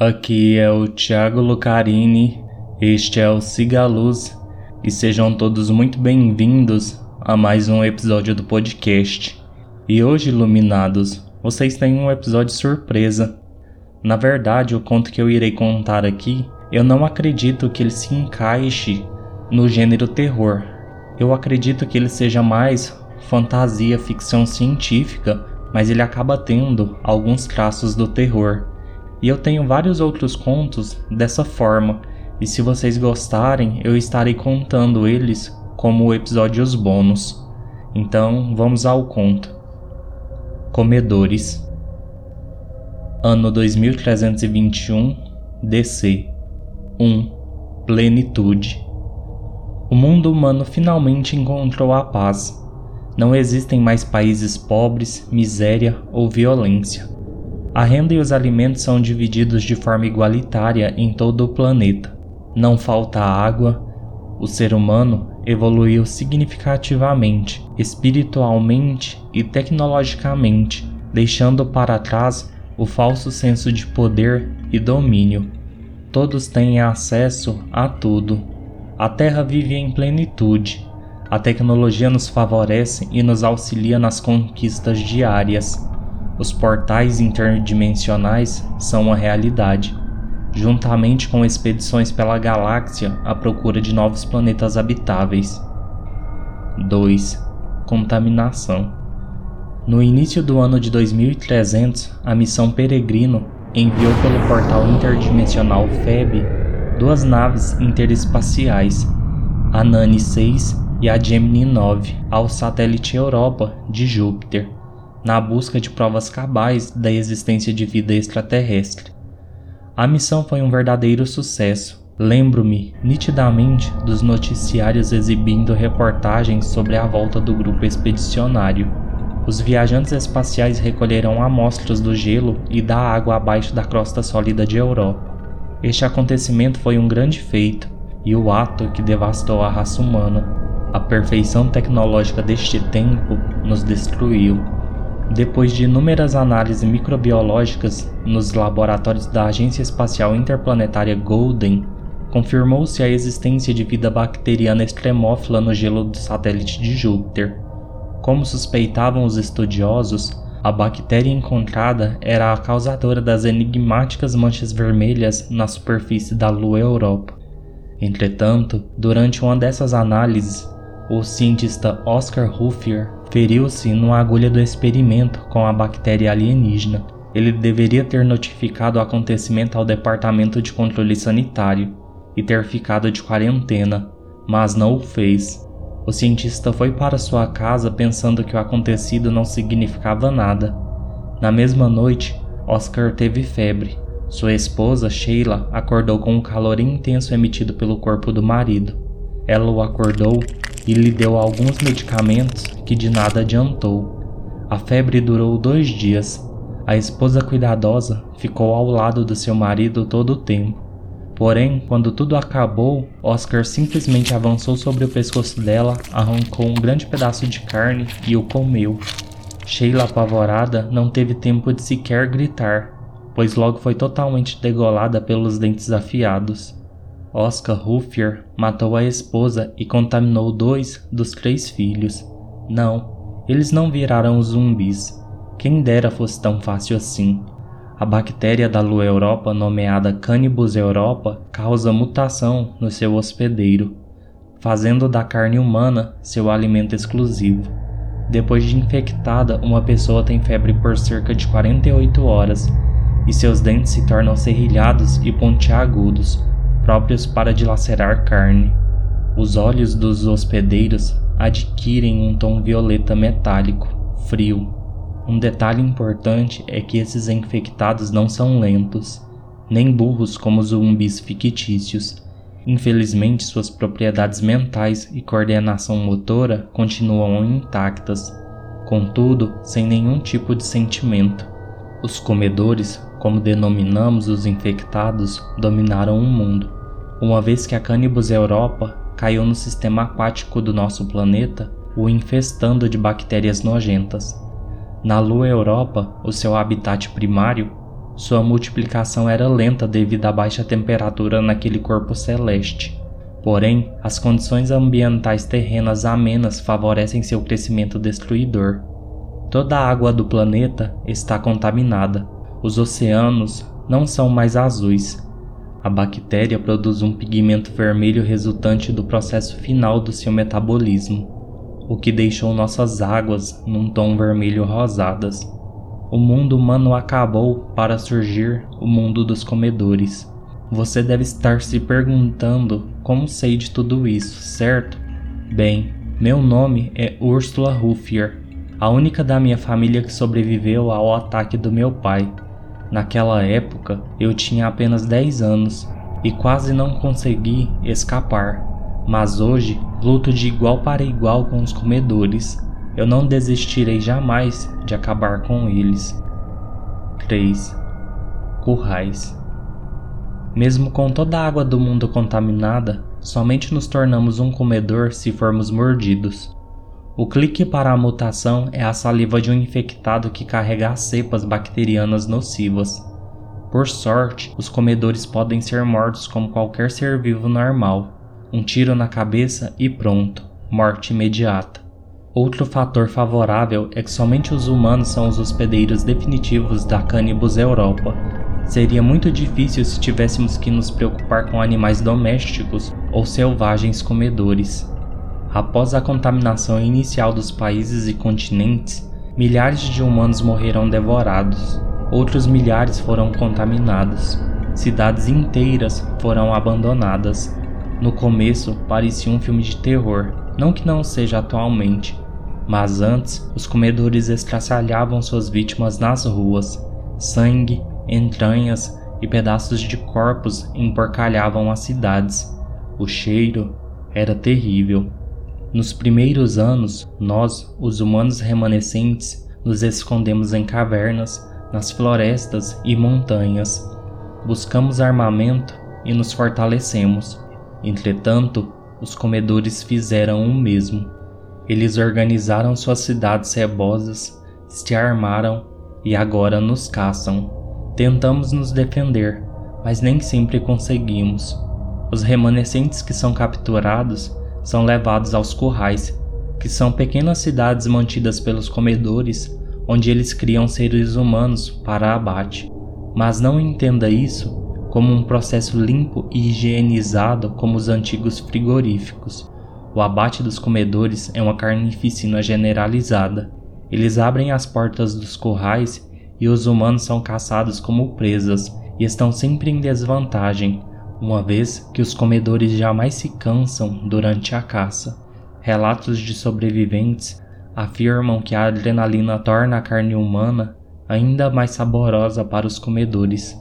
Aqui é o Thiago Lucarini, este é o Siga Luz e sejam todos muito bem-vindos a mais um episódio do podcast. E hoje, iluminados, vocês têm um episódio surpresa. Na verdade, o conto que eu irei contar aqui, eu não acredito que ele se encaixe no gênero terror. Eu acredito que ele seja mais fantasia, ficção científica, mas ele acaba tendo alguns traços do terror. E eu tenho vários outros contos dessa forma, e se vocês gostarem, eu estarei contando eles como episódios bônus. Então, vamos ao conto. Comedores. Ano 2321, DC. 1. Plenitude. O mundo humano finalmente encontrou a paz. Não existem mais países pobres, miséria ou violência. A renda e os alimentos são divididos de forma igualitária em todo o planeta. Não falta água. O ser humano evoluiu significativamente, espiritualmente e tecnologicamente, deixando para trás o falso senso de poder e domínio. Todos têm acesso a tudo. A Terra vive em plenitude. A tecnologia nos favorece e nos auxilia nas conquistas diárias. Os portais interdimensionais são uma realidade, juntamente com expedições pela galáxia à procura de novos planetas habitáveis. 2. Contaminação. No início do ano de 2300, a missão Peregrino enviou pelo portal interdimensional FEB duas naves interespaciais, a Nani 6 e a Gemini 9, ao satélite Europa de Júpiter na busca de provas cabais da existência de vida extraterrestre. A missão foi um verdadeiro sucesso. Lembro-me nitidamente dos noticiários exibindo reportagens sobre a volta do grupo expedicionário. Os viajantes espaciais recolheram amostras do gelo e da água abaixo da crosta sólida de Europa. Este acontecimento foi um grande feito e o ato que devastou a raça humana. A perfeição tecnológica deste tempo nos destruiu. Depois de inúmeras análises microbiológicas nos laboratórios da Agência Espacial Interplanetária Golden, confirmou-se a existência de vida bacteriana extremófila no gelo do satélite de Júpiter. Como suspeitavam os estudiosos, a bactéria encontrada era a causadora das enigmáticas manchas vermelhas na superfície da Lua Europa. Entretanto, durante uma dessas análises, o cientista Oscar Ruffier feriu-se numa agulha do experimento com a bactéria alienígena. Ele deveria ter notificado o acontecimento ao Departamento de Controle Sanitário e ter ficado de quarentena, mas não o fez. O cientista foi para sua casa pensando que o acontecido não significava nada. Na mesma noite, Oscar teve febre. Sua esposa, Sheila, acordou com o calor intenso emitido pelo corpo do marido. Ela o acordou e lhe deu alguns medicamentos que de nada adiantou. A febre durou dois dias. A esposa cuidadosa ficou ao lado do seu marido todo o tempo. Porém, quando tudo acabou, Oscar simplesmente avançou sobre o pescoço dela, arrancou um grande pedaço de carne e o comeu. Sheila, apavorada, não teve tempo de sequer gritar, pois logo foi totalmente degolada pelos dentes afiados. Oscar Ruffier matou a esposa e contaminou dois dos três filhos. Não, eles não viraram zumbis. Quem dera fosse tão fácil assim. A bactéria da lua Europa, nomeada Cannibus Europa, causa mutação no seu hospedeiro, fazendo da carne humana seu alimento exclusivo. Depois de infectada, uma pessoa tem febre por cerca de 48 horas e seus dentes se tornam serrilhados e pontiagudos, próprios para dilacerar carne. Os olhos dos hospedeiros adquirem um tom violeta metálico, frio. Um detalhe importante é que esses infectados não são lentos, nem burros como os zumbis fictícios. Infelizmente, suas propriedades mentais e coordenação motora continuam intactas, contudo, sem nenhum tipo de sentimento. Os comedores, como denominamos os infectados, dominaram o mundo. Uma vez que a Cannibus Europa caiu no sistema aquático do nosso planeta, o infestando de bactérias nojentas. Na Lua Europa, o seu habitat primário, Sua multiplicação era lenta devido à baixa temperatura naquele corpo celeste. Porém, as condições ambientais terrenas amenas favorecem seu crescimento destruidor. Toda a água do planeta está contaminada. Os oceanos não são mais azuis. A bactéria produz um pigmento vermelho resultante do processo final do seu metabolismo, o que deixou nossas águas num tom vermelho rosadas. O mundo humano acabou para surgir o mundo dos comedores. Você deve estar se perguntando como sei de tudo isso, certo? Bem, meu nome é Ursula Ruffier, a única da minha família que sobreviveu ao ataque do meu pai. Naquela época, eu tinha apenas 10 anos e quase não consegui escapar, mas hoje luto de igual para igual com os comedores. Eu não desistirei jamais de acabar com eles. 3. Currais mesmo com toda a água do mundo contaminada, somente nos tornamos um comedor se formos mordidos. O clique para a mutação é a saliva de um infectado que carrega as cepas bacterianas nocivas. Por sorte, os comedores podem ser mortos como qualquer ser vivo normal. Um tiro na cabeça e pronto, morte imediata. Outro fator favorável é que somente os humanos são os hospedeiros definitivos da Cannibus Europa, Seria muito difícil se tivéssemos que nos preocupar com animais domésticos ou selvagens comedores. Após a contaminação inicial dos países e continentes, milhares de humanos morreram devorados, outros milhares foram contaminados, cidades inteiras foram abandonadas. No começo parecia um filme de terror, não que não seja atualmente, mas antes os comedores estraçalhavam suas vítimas nas ruas, sangue, entranhas e pedaços de corpos emporcalhavam as cidades. O cheiro era terrível. Nos primeiros anos, nós, os humanos remanescentes, nos escondemos em cavernas, nas florestas e montanhas. Buscamos armamento e nos fortalecemos. Entretanto, os comedores fizeram o mesmo. Eles organizaram suas cidades cebosas, se armaram e agora nos caçam. Tentamos nos defender, mas nem sempre conseguimos. Os remanescentes que são capturados são levados aos currais, que são pequenas cidades mantidas pelos comedores, onde eles criam seres humanos para abate. Mas não entenda isso como um processo limpo e higienizado como os antigos frigoríficos. O abate dos comedores é uma carnificina generalizada. Eles abrem as portas dos currais e os humanos são caçados como presas e estão sempre em desvantagem, uma vez que os comedores jamais se cansam durante a caça. Relatos de sobreviventes afirmam que a adrenalina torna a carne humana ainda mais saborosa para os comedores.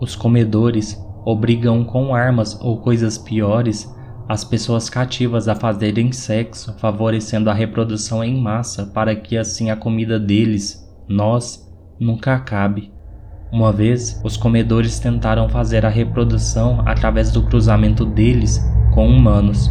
Os comedores obrigam com armas ou coisas piores as pessoas cativas a fazerem sexo, favorecendo a reprodução em massa para que assim a comida deles, nós, nunca acabe. Uma vez, os comedores tentaram fazer a reprodução através do cruzamento deles com humanos.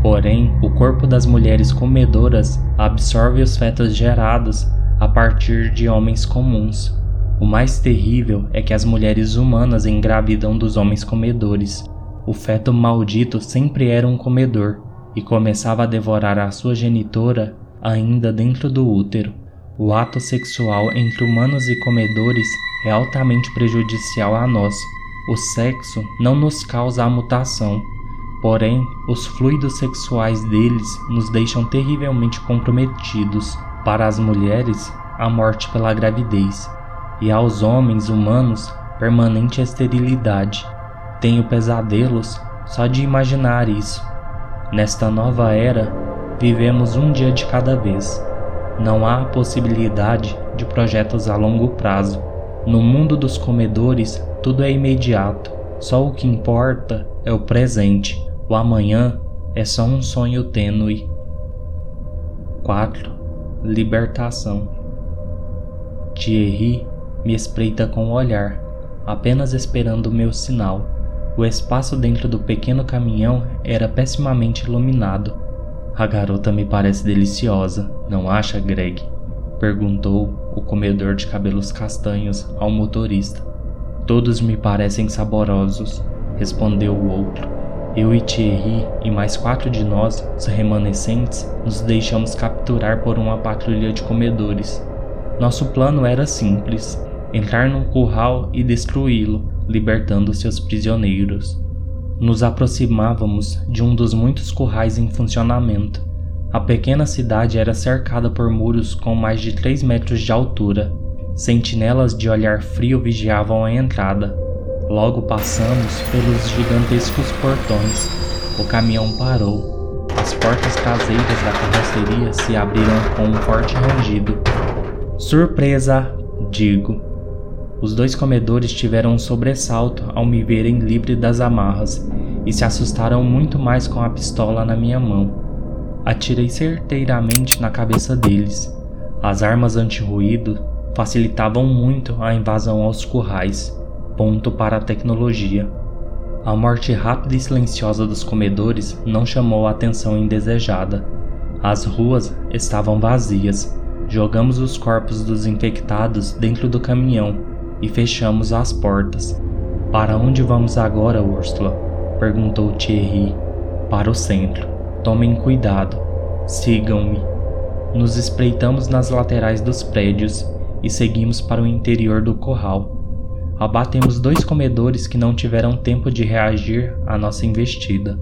Porém, o corpo das mulheres comedoras absorve os fetos gerados a partir de homens comuns. O mais terrível é que as mulheres humanas engravidam dos homens comedores. O feto maldito sempre era um comedor e começava a devorar a sua genitora ainda dentro do útero. O ato sexual entre humanos e comedores é altamente prejudicial a nós. O sexo não nos causa a mutação, porém, os fluidos sexuais deles nos deixam terrivelmente comprometidos. Para as mulheres, a morte pela gravidez, e aos homens humanos, permanente esterilidade. Tenho pesadelos só de imaginar isso. Nesta nova era, vivemos um dia de cada vez. Não há possibilidade de projetos a longo prazo. No mundo dos comedores, tudo é imediato. Só o que importa é o presente. O amanhã é só um sonho tênue. 4. Libertação. Thierry me espreita com o olhar, apenas esperando o meu sinal. O espaço dentro do pequeno caminhão era pessimamente iluminado a garota me parece deliciosa, não acha, Greg? Perguntou o comedor de cabelos castanhos ao motorista. Todos me parecem saborosos, respondeu o outro. Eu e Thierry e mais quatro de nós, os remanescentes, nos deixamos capturar por uma patrulha de comedores. Nosso plano era simples: entrar num curral e destruí-lo, libertando seus prisioneiros. Nos aproximávamos de um dos muitos currais em funcionamento. A pequena cidade era cercada por muros com mais de 3 metros de altura. Sentinelas de olhar frio vigiavam a entrada. Logo passamos pelos gigantescos portões. O caminhão parou. As portas traseiras da carroceria se abriram com um forte rangido. Surpresa, digo. Os dois comedores tiveram um sobressalto ao me verem livre das amarras e se assustaram muito mais com a pistola na minha mão. Atirei certeiramente na cabeça deles. As armas anti-ruído facilitavam muito a invasão aos currais. Ponto para a tecnologia. A morte rápida e silenciosa dos comedores não chamou a atenção indesejada. As ruas estavam vazias. Jogamos os corpos dos infectados dentro do caminhão e fechamos as portas. Para onde vamos agora, Úrsula? perguntou Thierry. Para o centro. Tomem cuidado, sigam-me. Nos espreitamos nas laterais dos prédios e seguimos para o interior do corral. Abatemos dois comedores que não tiveram tempo de reagir à nossa investida.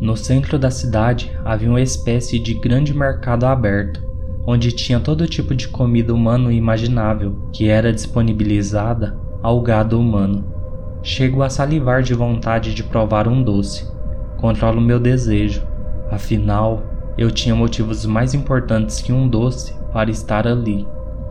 No centro da cidade havia uma espécie de grande mercado aberto, onde tinha todo tipo de comida humano imaginável que era disponibilizada ao gado humano. Chego a salivar de vontade de provar um doce. Controlo meu desejo Afinal, eu tinha motivos mais importantes que um doce para estar ali.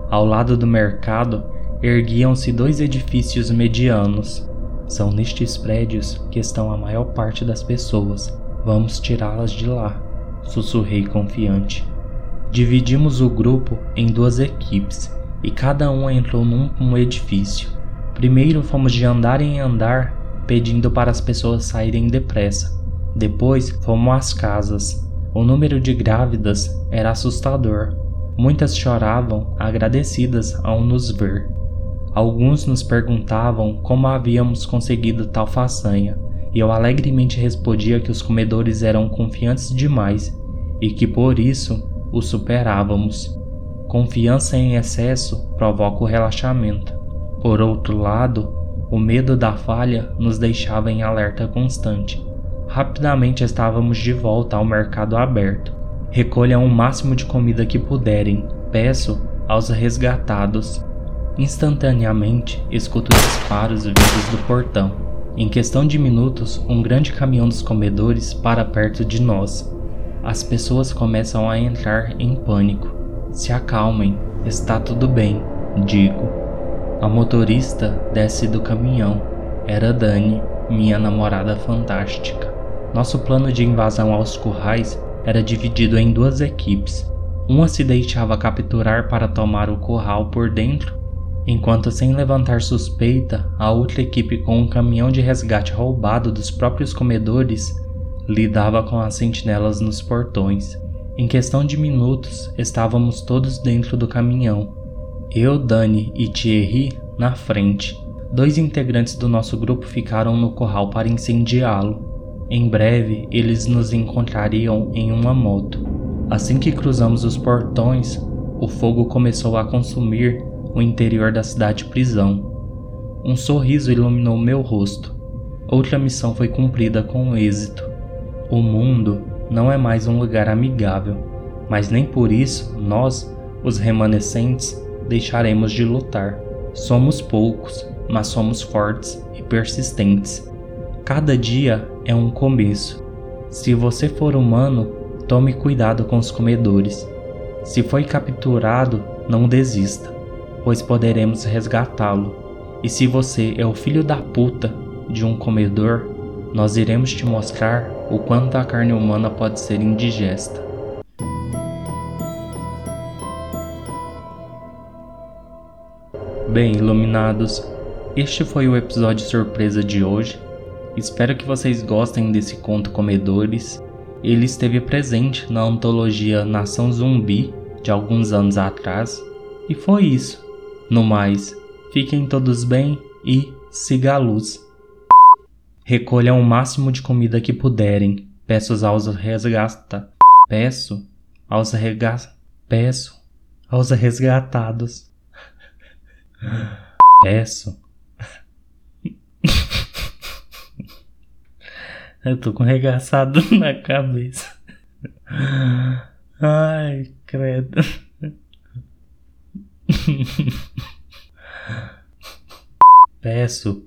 Ao lado do mercado erguiam-se dois edifícios medianos. São nestes prédios que estão a maior parte das pessoas. Vamos tirá-las de lá, sussurrei confiante. Dividimos o grupo em duas equipes e cada uma entrou num um edifício. Primeiro fomos de andar em andar, pedindo para as pessoas saírem depressa. Depois fomos às casas. O número de grávidas era assustador. Muitas choravam, agradecidas ao nos ver. Alguns nos perguntavam como havíamos conseguido tal façanha, e eu alegremente respondia que os comedores eram confiantes demais e que por isso o superávamos. Confiança em excesso provoca o relaxamento. Por outro lado, o medo da falha nos deixava em alerta constante. Rapidamente estávamos de volta ao mercado aberto. Recolham o máximo de comida que puderem, peço aos resgatados. Instantaneamente escuto disparos vindos do portão. Em questão de minutos, um grande caminhão dos comedores para perto de nós. As pessoas começam a entrar em pânico. Se acalmem, está tudo bem, digo. A motorista desce do caminhão. Era Dani, minha namorada fantástica. Nosso plano de invasão aos currais era dividido em duas equipes. Uma se deixava capturar para tomar o curral por dentro, enquanto, sem levantar suspeita, a outra equipe, com um caminhão de resgate roubado dos próprios comedores, lidava com as sentinelas nos portões. Em questão de minutos, estávamos todos dentro do caminhão. Eu, Dani e Thierry na frente. Dois integrantes do nosso grupo ficaram no curral para incendiá-lo. Em breve eles nos encontrariam em uma moto. Assim que cruzamos os portões, o fogo começou a consumir o interior da cidade prisão. Um sorriso iluminou meu rosto. Outra missão foi cumprida com êxito. O mundo não é mais um lugar amigável, mas nem por isso nós, os remanescentes, deixaremos de lutar. Somos poucos, mas somos fortes e persistentes. Cada dia é um começo. Se você for humano, tome cuidado com os comedores. Se foi capturado, não desista, pois poderemos resgatá-lo. E se você é o filho da puta de um comedor, nós iremos te mostrar o quanto a carne humana pode ser indigesta. Bem, iluminados, este foi o episódio surpresa de hoje. Espero que vocês gostem desse conto Comedores. Ele esteve presente na antologia Nação Zumbi de alguns anos atrás. E foi isso. No mais, fiquem todos bem e siga a luz. Recolham o máximo de comida que puderem. Peço aos resgata. Peço aos rega... Peço aos resgatados. Peço. Eu tô com regaçado na cabeça. Ai, credo. Peço.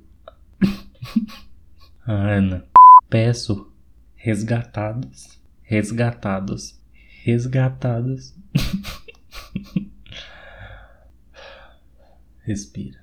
Ana. Peço. Resgatados. Resgatados. Resgatados. Respira.